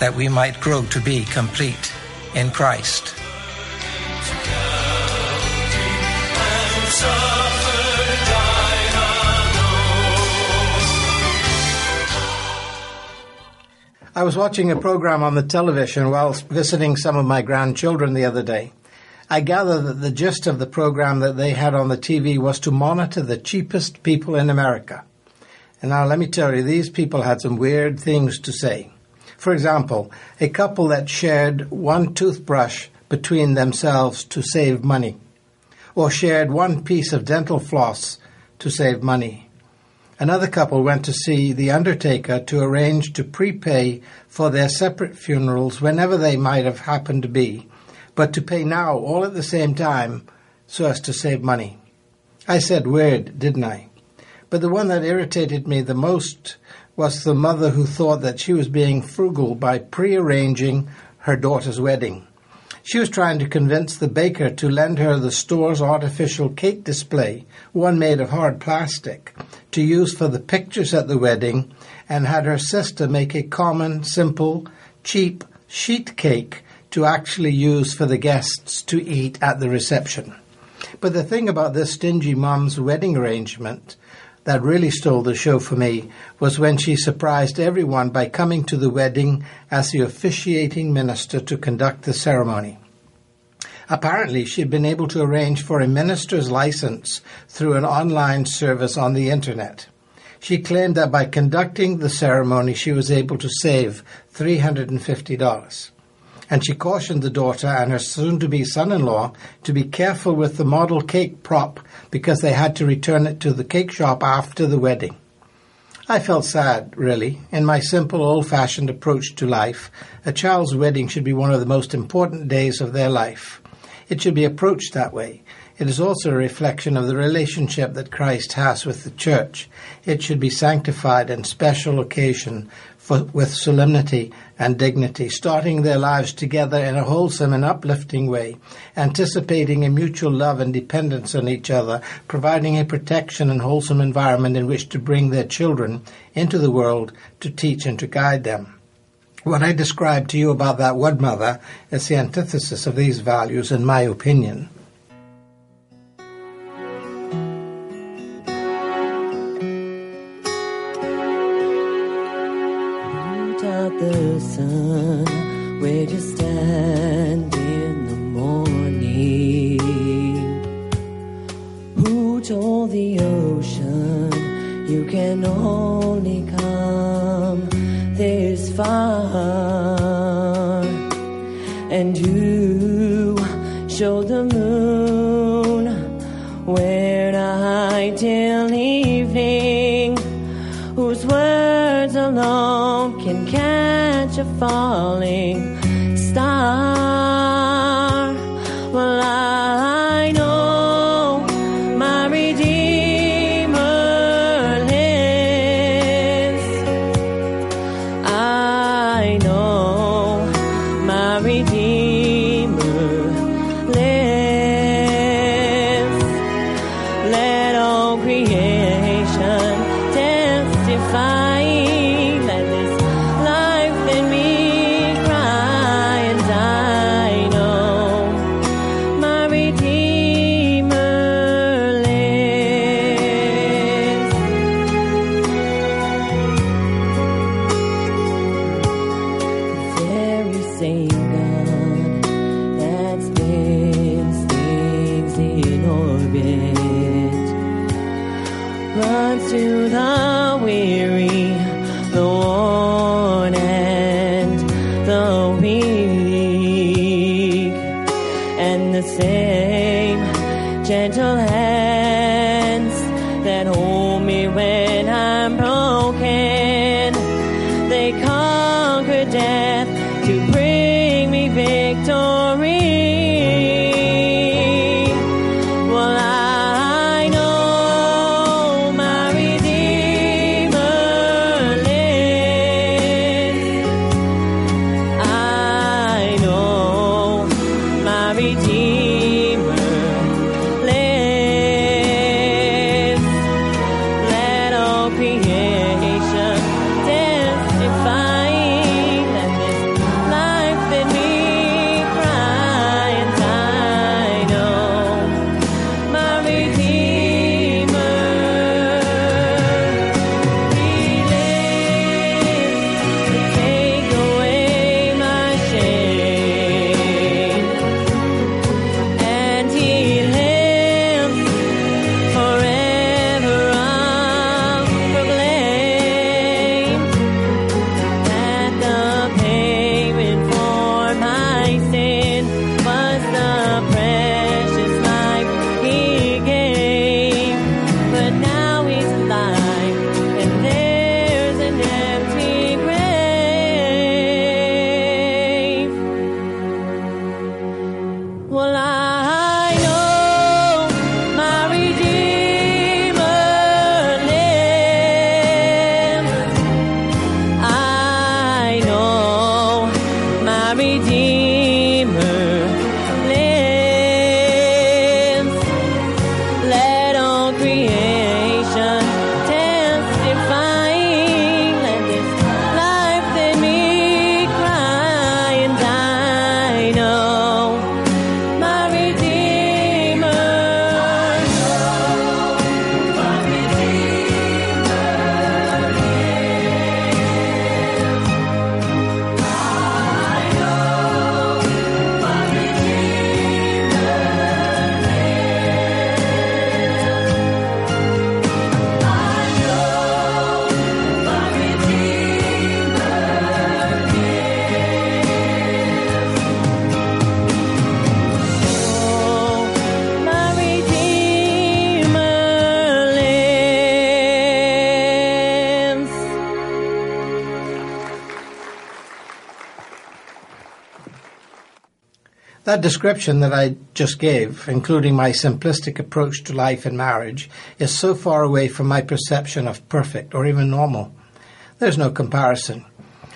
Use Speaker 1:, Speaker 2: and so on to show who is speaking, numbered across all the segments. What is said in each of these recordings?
Speaker 1: that we might grow to be complete in Christ. I was watching a program on the television while visiting some of my grandchildren the other day. I gather that the gist of the program that they had on the TV was to monitor the cheapest people in America. And now let me tell you, these people had some weird things to say. For example, a couple that shared one toothbrush between themselves to save money, or shared one piece of dental floss to save money. Another couple went to see the undertaker to arrange to prepay for their separate funerals whenever they might have happened to be, but to pay now all at the same time so as to save money. I said weird, didn't I? But the one that irritated me the most was the mother who thought that she was being frugal by prearranging her daughter's wedding. She was trying to convince the baker to lend her the store's artificial cake display, one made of hard plastic, to use for the pictures at the wedding, and had her sister make a common, simple, cheap sheet cake to actually use for the guests to eat at the reception. But the thing about this stingy mom's wedding arrangement that really stole the show for me was when she surprised everyone by coming to the wedding as the officiating minister to conduct the ceremony. Apparently, she had been able to arrange for a minister's license through an online service on the internet. She claimed that by conducting the ceremony, she was able to save $350 and she cautioned the daughter and her soon to be son in law to be careful with the model cake prop because they had to return it to the cake shop after the wedding. I felt sad, really. In my simple, old fashioned approach to life, a child's wedding should be one of the most important days of their life. It should be approached that way. It is also a reflection of the relationship that Christ has with the church. It should be sanctified and special occasion for, with solemnity and dignity, starting their lives together in a wholesome and uplifting way, anticipating a mutual love and dependence on each other, providing a protection and wholesome environment in which to bring their children into the world to teach and to guide them. What I described to you about that wood mother is the antithesis of these values, in my opinion.
Speaker 2: The sun where you stand in the morning. Who told the ocean you can only come this far? And you show the moon falling star. Well, I know my Redeemer lives. I know my Redeemer lives. Let all creation testify. That
Speaker 1: description that I just gave, including my simplistic approach to life and marriage, is so far away from my perception of perfect or even normal. There's no comparison.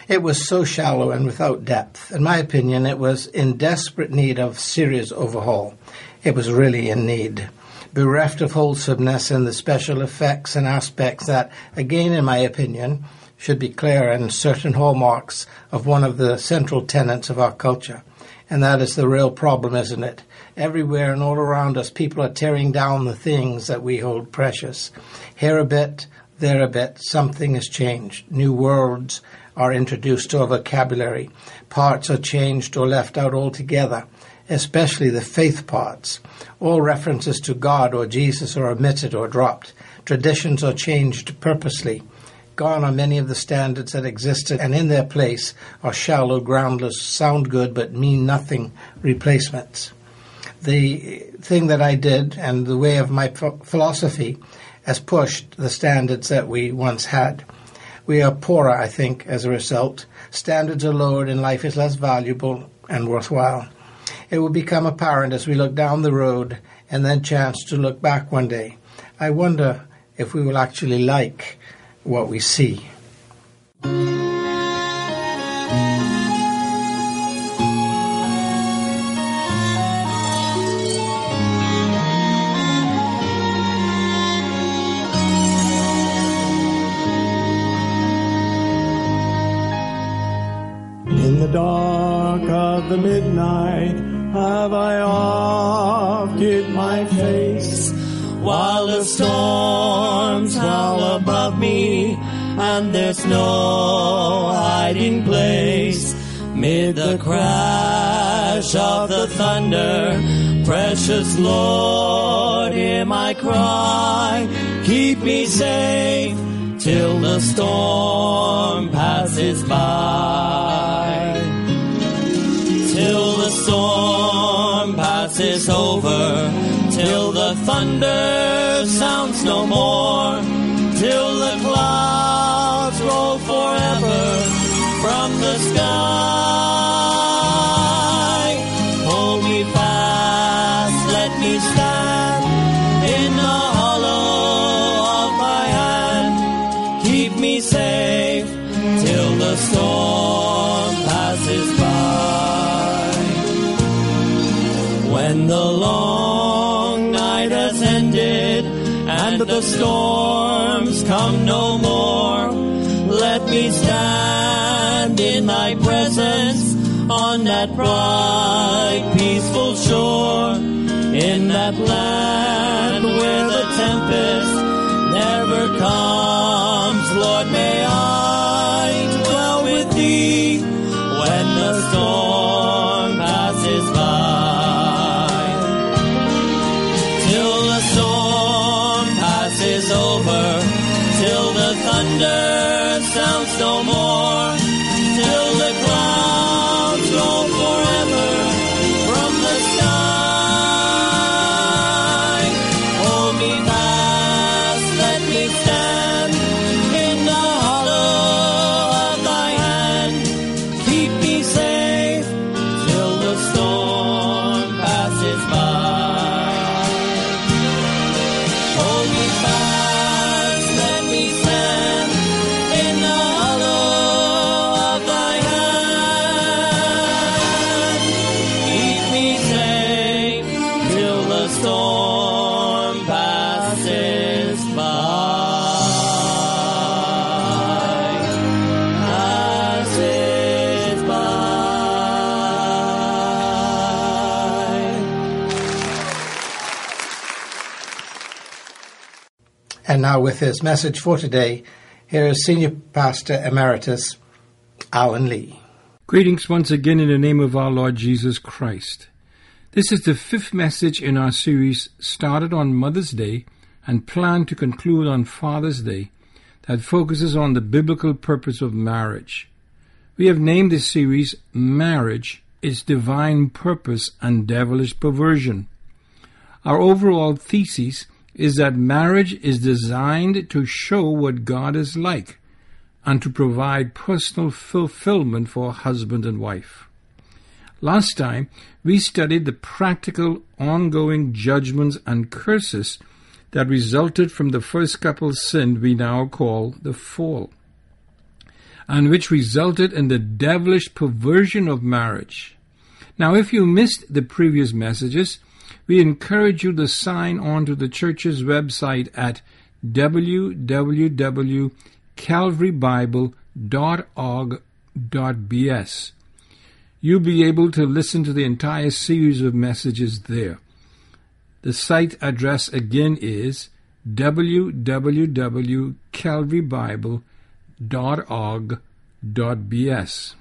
Speaker 1: It was so shallow and without depth. In my opinion, it was in desperate need of serious overhaul. It was really in need. Bereft of wholesomeness in the special effects and aspects that, again, in my opinion, should be clear and certain hallmarks of one of the central tenets of our culture. And that is the real problem, isn't it? Everywhere and all around us, people are tearing down the things that we hold precious. Here a bit, there a bit, something has changed. New words are introduced to our vocabulary. Parts are changed or left out altogether, especially the faith parts. All references to God or Jesus are omitted or dropped. Traditions are changed purposely. Gone are many of the standards that existed, and in their place are shallow, groundless, sound good but mean nothing replacements. The thing that I did and the way of my philosophy has pushed the standards that we once had. We are poorer, I think, as a result. Standards are lowered and life is less valuable and worthwhile. It will become apparent as we look down the road and then chance to look back one day. I wonder if we will actually like what we see.
Speaker 3: Crash of the thunder. Precious lord hear my cry. Keep me safe till the storm passes by. Till the storm passes over, till the thunder sounds no more, storms come no more. Let me stand in thy presence on that bright, peaceful shore. In that land where the tempest never comes, storm passes by. Passes by.
Speaker 1: And now, with his message for today, here is Senior Pastor Emeritus Alan Lee.
Speaker 4: Greetings once again in the name of our Lord Jesus Christ. This is the fifth message in our series started on Mother's Day and planned to conclude on Father's Day that focuses on the biblical purpose of marriage. We have named this series Marriage, Its Divine Purpose and Devilish Perversion. Our overall thesis is that marriage is designed to show what God is like and to provide personal fulfillment for husband and wife. Last time, we studied the practical, ongoing judgments and curses that resulted from the first couple's sin we now call the fall, and which resulted in the devilish perversion of marriage. Now, if you missed the previous messages, we encourage you to sign on to the church's website at www.calvarybible.org.bs. You'll be able to listen to the entire series of messages there. The site address again is www.calvarybible.org.bs.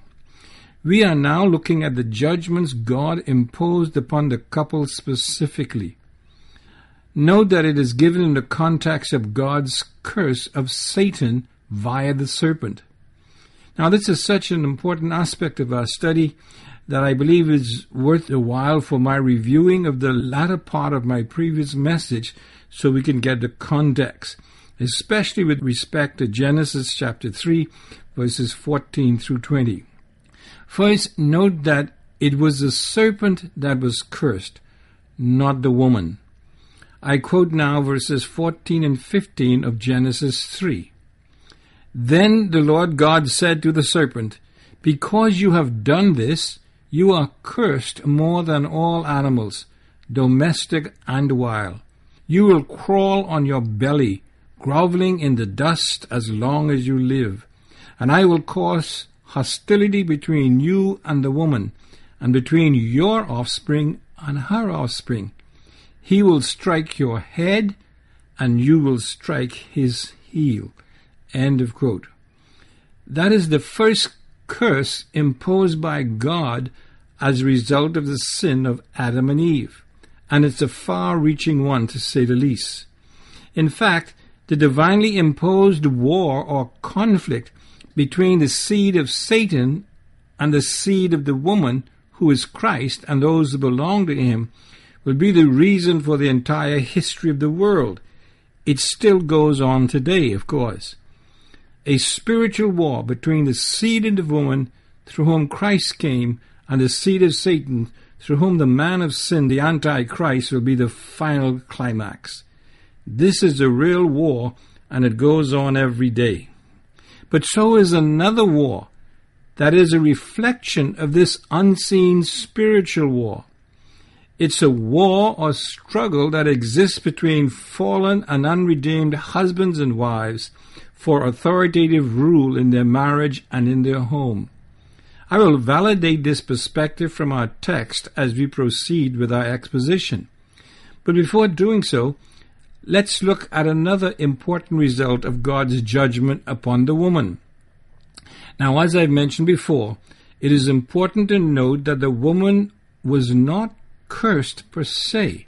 Speaker 4: We are now looking at the judgments God imposed upon the couple specifically. Note that it is given in the context of God's curse of Satan via the serpent. Now, this is such an important aspect of our study that I believe is worth a while for my reviewing of the latter part of my previous message so we can get the context, especially with respect to Genesis chapter 3, verses 14 through 20. First, note that it was the serpent that was cursed, not the woman. I quote now verses 14 and 15 of Genesis 3. Then the Lord God said to the serpent, Because you have done this, you are cursed more than all animals, domestic and wild. You will crawl on your belly, groveling in the dust as long as you live. And I will cause hostility between you and the woman, and between your offspring and her offspring. He will strike your head, and you will strike his heel. End of quote. That is the first curse imposed by God as a result of the sin of Adam and Eve, and it's a far reaching one to say the least. In fact, the divinely imposed war or conflict between the seed of Satan and the seed of the woman, who is Christ, and those who belong to him, will be the reason for the entire history of the world. It still goes on today, of course. A spiritual war between the seed of the woman, through whom Christ came, and the seed of Satan, through whom the man of sin, the Antichrist, will be the final climax. This is a real war, and it goes on every day. But so is another war that is a reflection of this unseen spiritual war. It's a war or struggle that exists between fallen and unredeemed husbands and wives for authoritative rule in their marriage and in their home. I will validate this perspective from our text as we proceed with our exposition. But before doing so, let's look at another important result of God's judgment upon the woman. Now, as I've mentioned before, it is important to note that the woman was not cursed per se,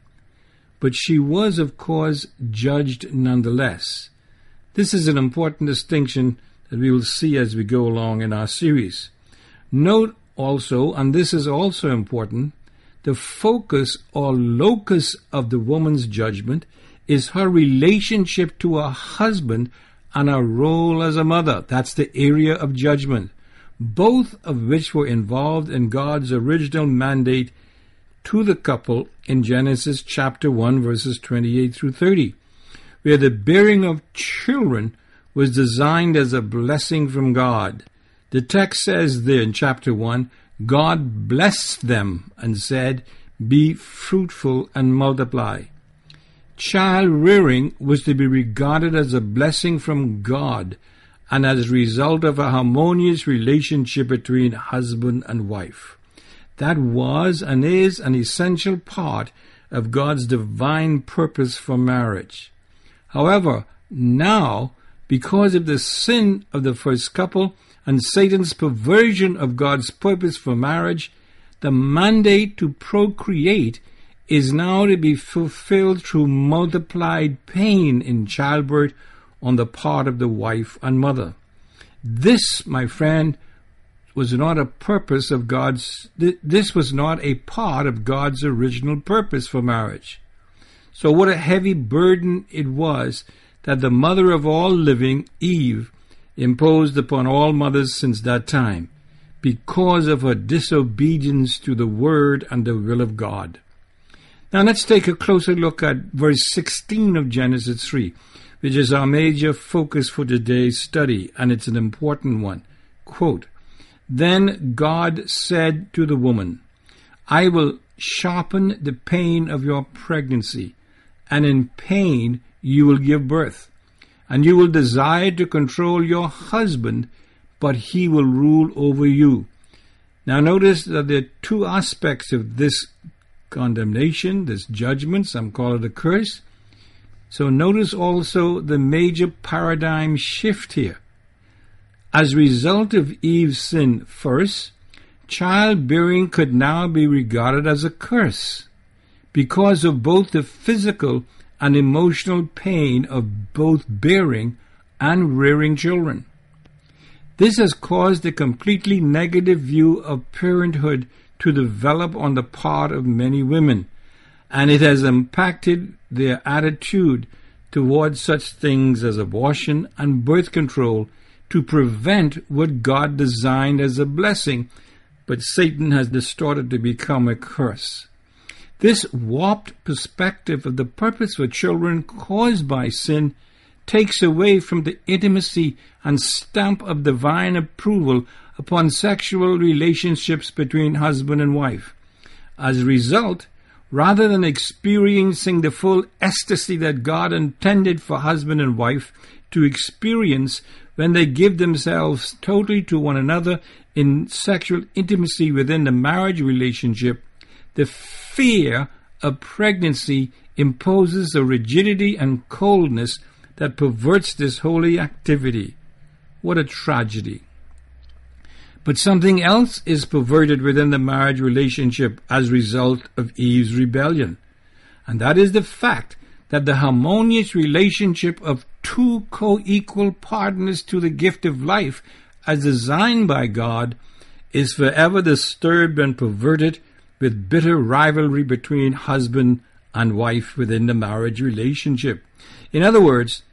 Speaker 4: but she was, of course, judged nonetheless. This is an important distinction that we will see as we go along in our series. Note also, and this is also important, the focus or locus of the woman's judgment is her relationship to her husband and her role as a mother. That's the area of judgment, both of which were involved in God's original mandate to the couple in Genesis chapter 1 verses 28 through 30, where the bearing of children was designed as a blessing from God. The text says there in chapter 1, God blessed them and said, Be fruitful and multiply. Child rearing was to be regarded as a blessing from God and as a result of a harmonious relationship between husband and wife. That was and is an essential part of God's divine purpose for marriage. However, now, because of the sin of the first couple and Satan's perversion of God's purpose for marriage, the mandate to procreate is now to be fulfilled through multiplied pain in childbirth on the part of the wife and mother. This, my friend, was not a purpose of God's, th- this was not a part of God's original purpose for marriage. So what a heavy burden it was that the mother of all living, Eve, imposed upon all mothers since that time, because of her disobedience to the word and the will of God. Now let's take a closer look at verse 16 of Genesis 3, which is our major focus for today's study, and it's an important one. Quote, Then God said to the woman, I will sharpen the pain of your pregnancy, and in pain you will give birth. And you will desire to control your husband, but he will rule over you. Now notice that there are two aspects of this condemnation, this judgment, some call it a curse. So notice also the major paradigm shift here. As a result of Eve's sin first, childbearing could now be regarded as a curse because of both the physical and emotional pain of both bearing and rearing children. This has caused a completely negative view of parenthood to develop on the part of many women, and it has impacted their attitude towards such things as abortion and birth control to prevent what God designed as a blessing, but Satan has distorted to become a curse. This warped perspective of the purpose for children caused by sin takes away from the intimacy and stamp of divine approval upon sexual relationships between husband and wife. As a result, rather than experiencing the full ecstasy that God intended for husband and wife to experience when they give themselves totally to one another in sexual intimacy within the marriage relationship, the fear of pregnancy imposes a rigidity and coldness that perverts this holy activity. What a tragedy. But something else is perverted within the marriage relationship as a result of Eve's rebellion. And that is the fact that the harmonious relationship of two co-equal partners to the gift of life as designed by God is forever disturbed and perverted with bitter rivalry between husband and wife within the marriage relationship. In other words,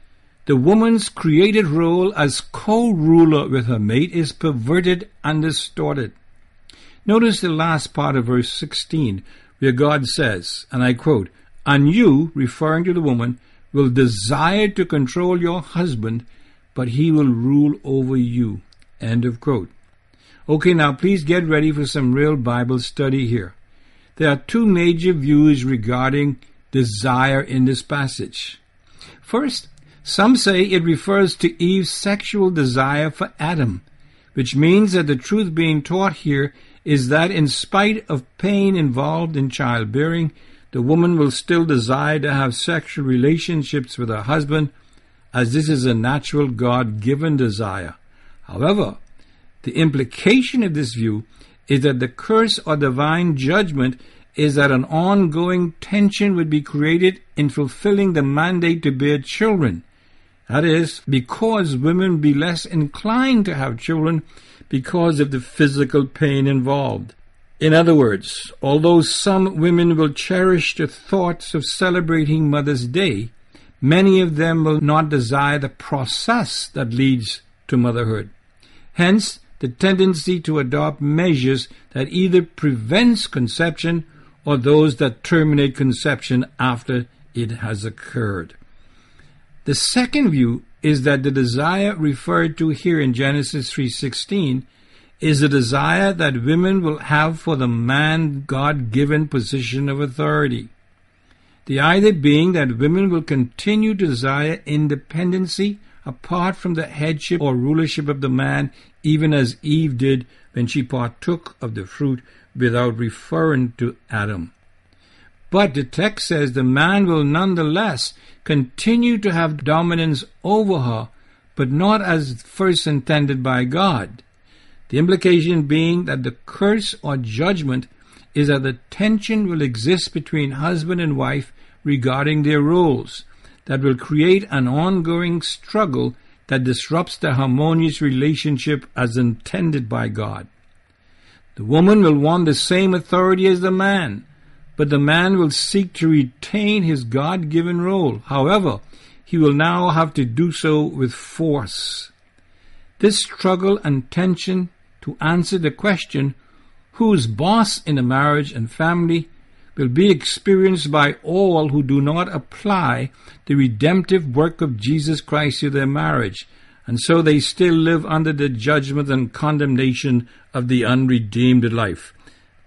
Speaker 4: the woman's created role as co-ruler with her mate is perverted and distorted. Notice the last part of verse 16, where God says, and I quote, And you, referring to the woman, will desire to control your husband, but he will rule over you. End of quote. Okay, now please get ready for some real Bible study here. there are two major views regarding desire in this passage. First, some say it refers to Eve's sexual desire for Adam, which means that the truth being taught here is that in spite of pain involved in childbearing, the woman will still desire to have sexual relationships with her husband, as this is a natural God given desire. However, the implication of this view is that the curse or divine judgment is that an ongoing tension would be created in fulfilling the mandate to bear children. That is, because women be less inclined to have children because of the physical pain involved. In other words, although some women will cherish the thoughts of celebrating Mother's Day, many of them will not desire the process that leads to motherhood. Hence, the tendency to adopt measures that either prevents conception or those that terminate conception after it has occurred. The second view is that the desire referred to here in Genesis 3:16 is a desire that women will have for the man God-given position of authority. The idea being that women will continue to desire independency apart from the headship or rulership of the man, even as Eve did when she partook of the fruit without referring to Adam. But the text says the man will nonetheless continue to have dominance over her, but not as first intended by God. The implication being that the curse or judgment is that the tension will exist between husband and wife regarding their roles, that will create an ongoing struggle that disrupts the harmonious relationship as intended by God. The woman will want the same authority as the man, but the man will seek to retain his God given role. However, he will now have to do so with force. This struggle and tension to answer the question, who's boss in a marriage and family, will be experienced by all who do not apply the redemptive work of Jesus Christ to their marriage, and so they still live under the judgment and condemnation of the unredeemed life,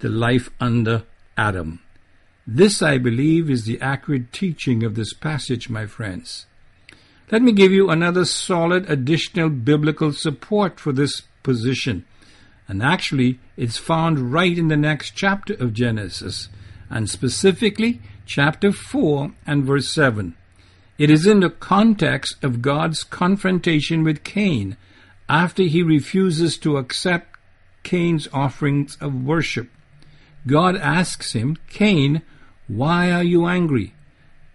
Speaker 4: the life under Adam. This, I believe, is the accurate teaching of this passage, my friends. Let me give you another solid additional biblical support for this position. And actually, it's found right in the next chapter of Genesis, and specifically chapter 4 and verse 7. It is in the context of God's confrontation with Cain after he refuses to accept Cain's offerings of worship. God asks him, Cain, why are you angry?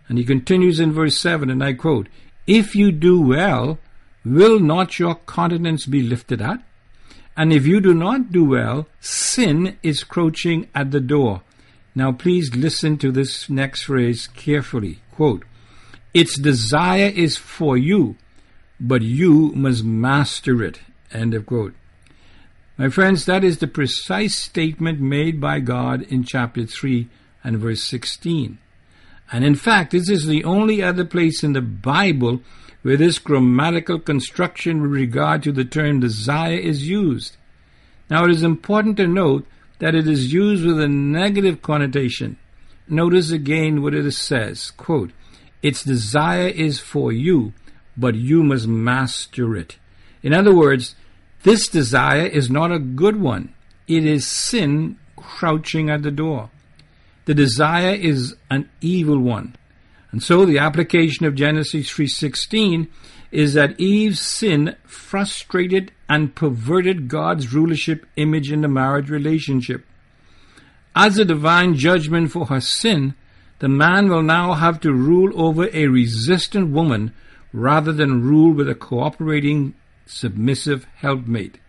Speaker 4: And he continues in verse 7, and I quote, If you do well, will not your countenance be lifted up? And if you do not do well, sin is crouching at the door. Now please listen to this next phrase carefully. Quote, Its desire is for you, but you must master it. End of quote. My friends, that is the precise statement made by God in chapter 3 and verse 16. And in fact, this is the only other place in the Bible where this grammatical construction with regard to the term desire is used. Now, it is important to note that it is used with a negative connotation. Notice again what it says, quote, Its desire is for you, but you must master it. In other words, this desire is not a good one. It is sin crouching at the door. The desire is an evil one. And so the application of Genesis 3:16 is that Eve's sin frustrated and perverted God's rulership image in the marriage relationship. As a divine judgment for her sin, the man will now have to rule over a resistant woman rather than rule with a cooperating, submissive helpmate.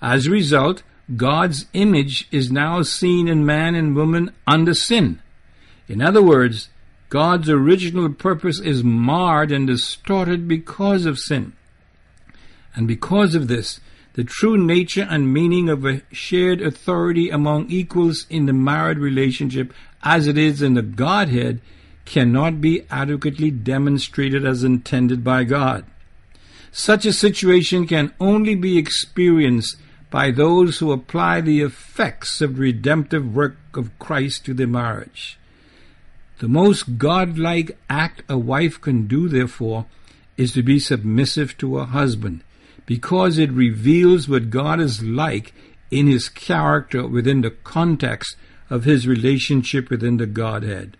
Speaker 4: As a result, God's image is now seen in man and woman under sin. In other words, God's original purpose is marred and distorted because of sin. And because of this, the true nature and meaning of a shared authority among equals in the married relationship, as it is in the Godhead, cannot be adequately demonstrated as intended by God. Such a situation can only be experienced by those who apply the effects of the redemptive work of Christ to their marriage. The most godlike act a wife can do, therefore, is to be submissive to her husband, because it reveals what God is like in his character within the context of his relationship within the Godhead,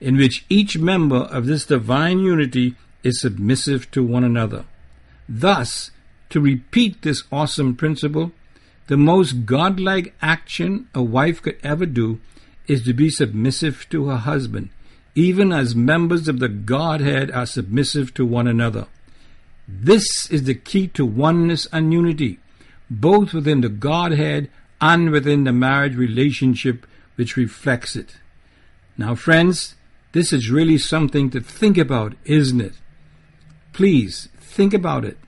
Speaker 4: in which each member of this divine unity is submissive to one another. Thus, to repeat this awesome principle, the most godlike action a wife could ever do is to be submissive to her husband, even as members of the Godhead are submissive to one another. This is the key to oneness and unity, both within the Godhead and within the marriage relationship which reflects it. Now, friends, this is really something to think about, isn't it? Please think about it.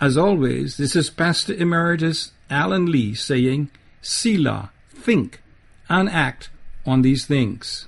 Speaker 4: As always, this is Pastor Emeritus Alan Lee saying, Selah, think and act on these things.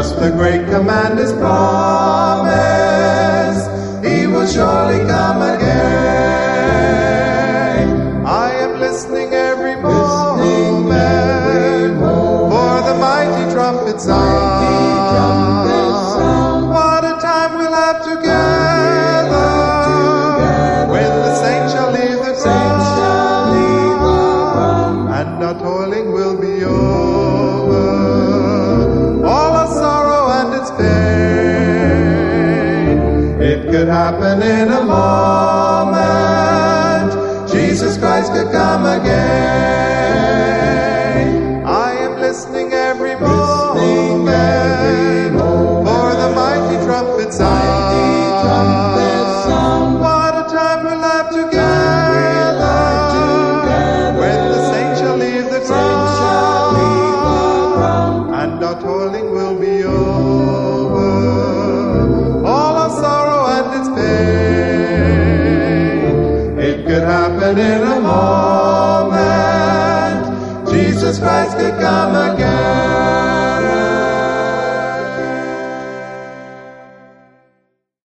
Speaker 5: The great commander's promise. He will surely come again.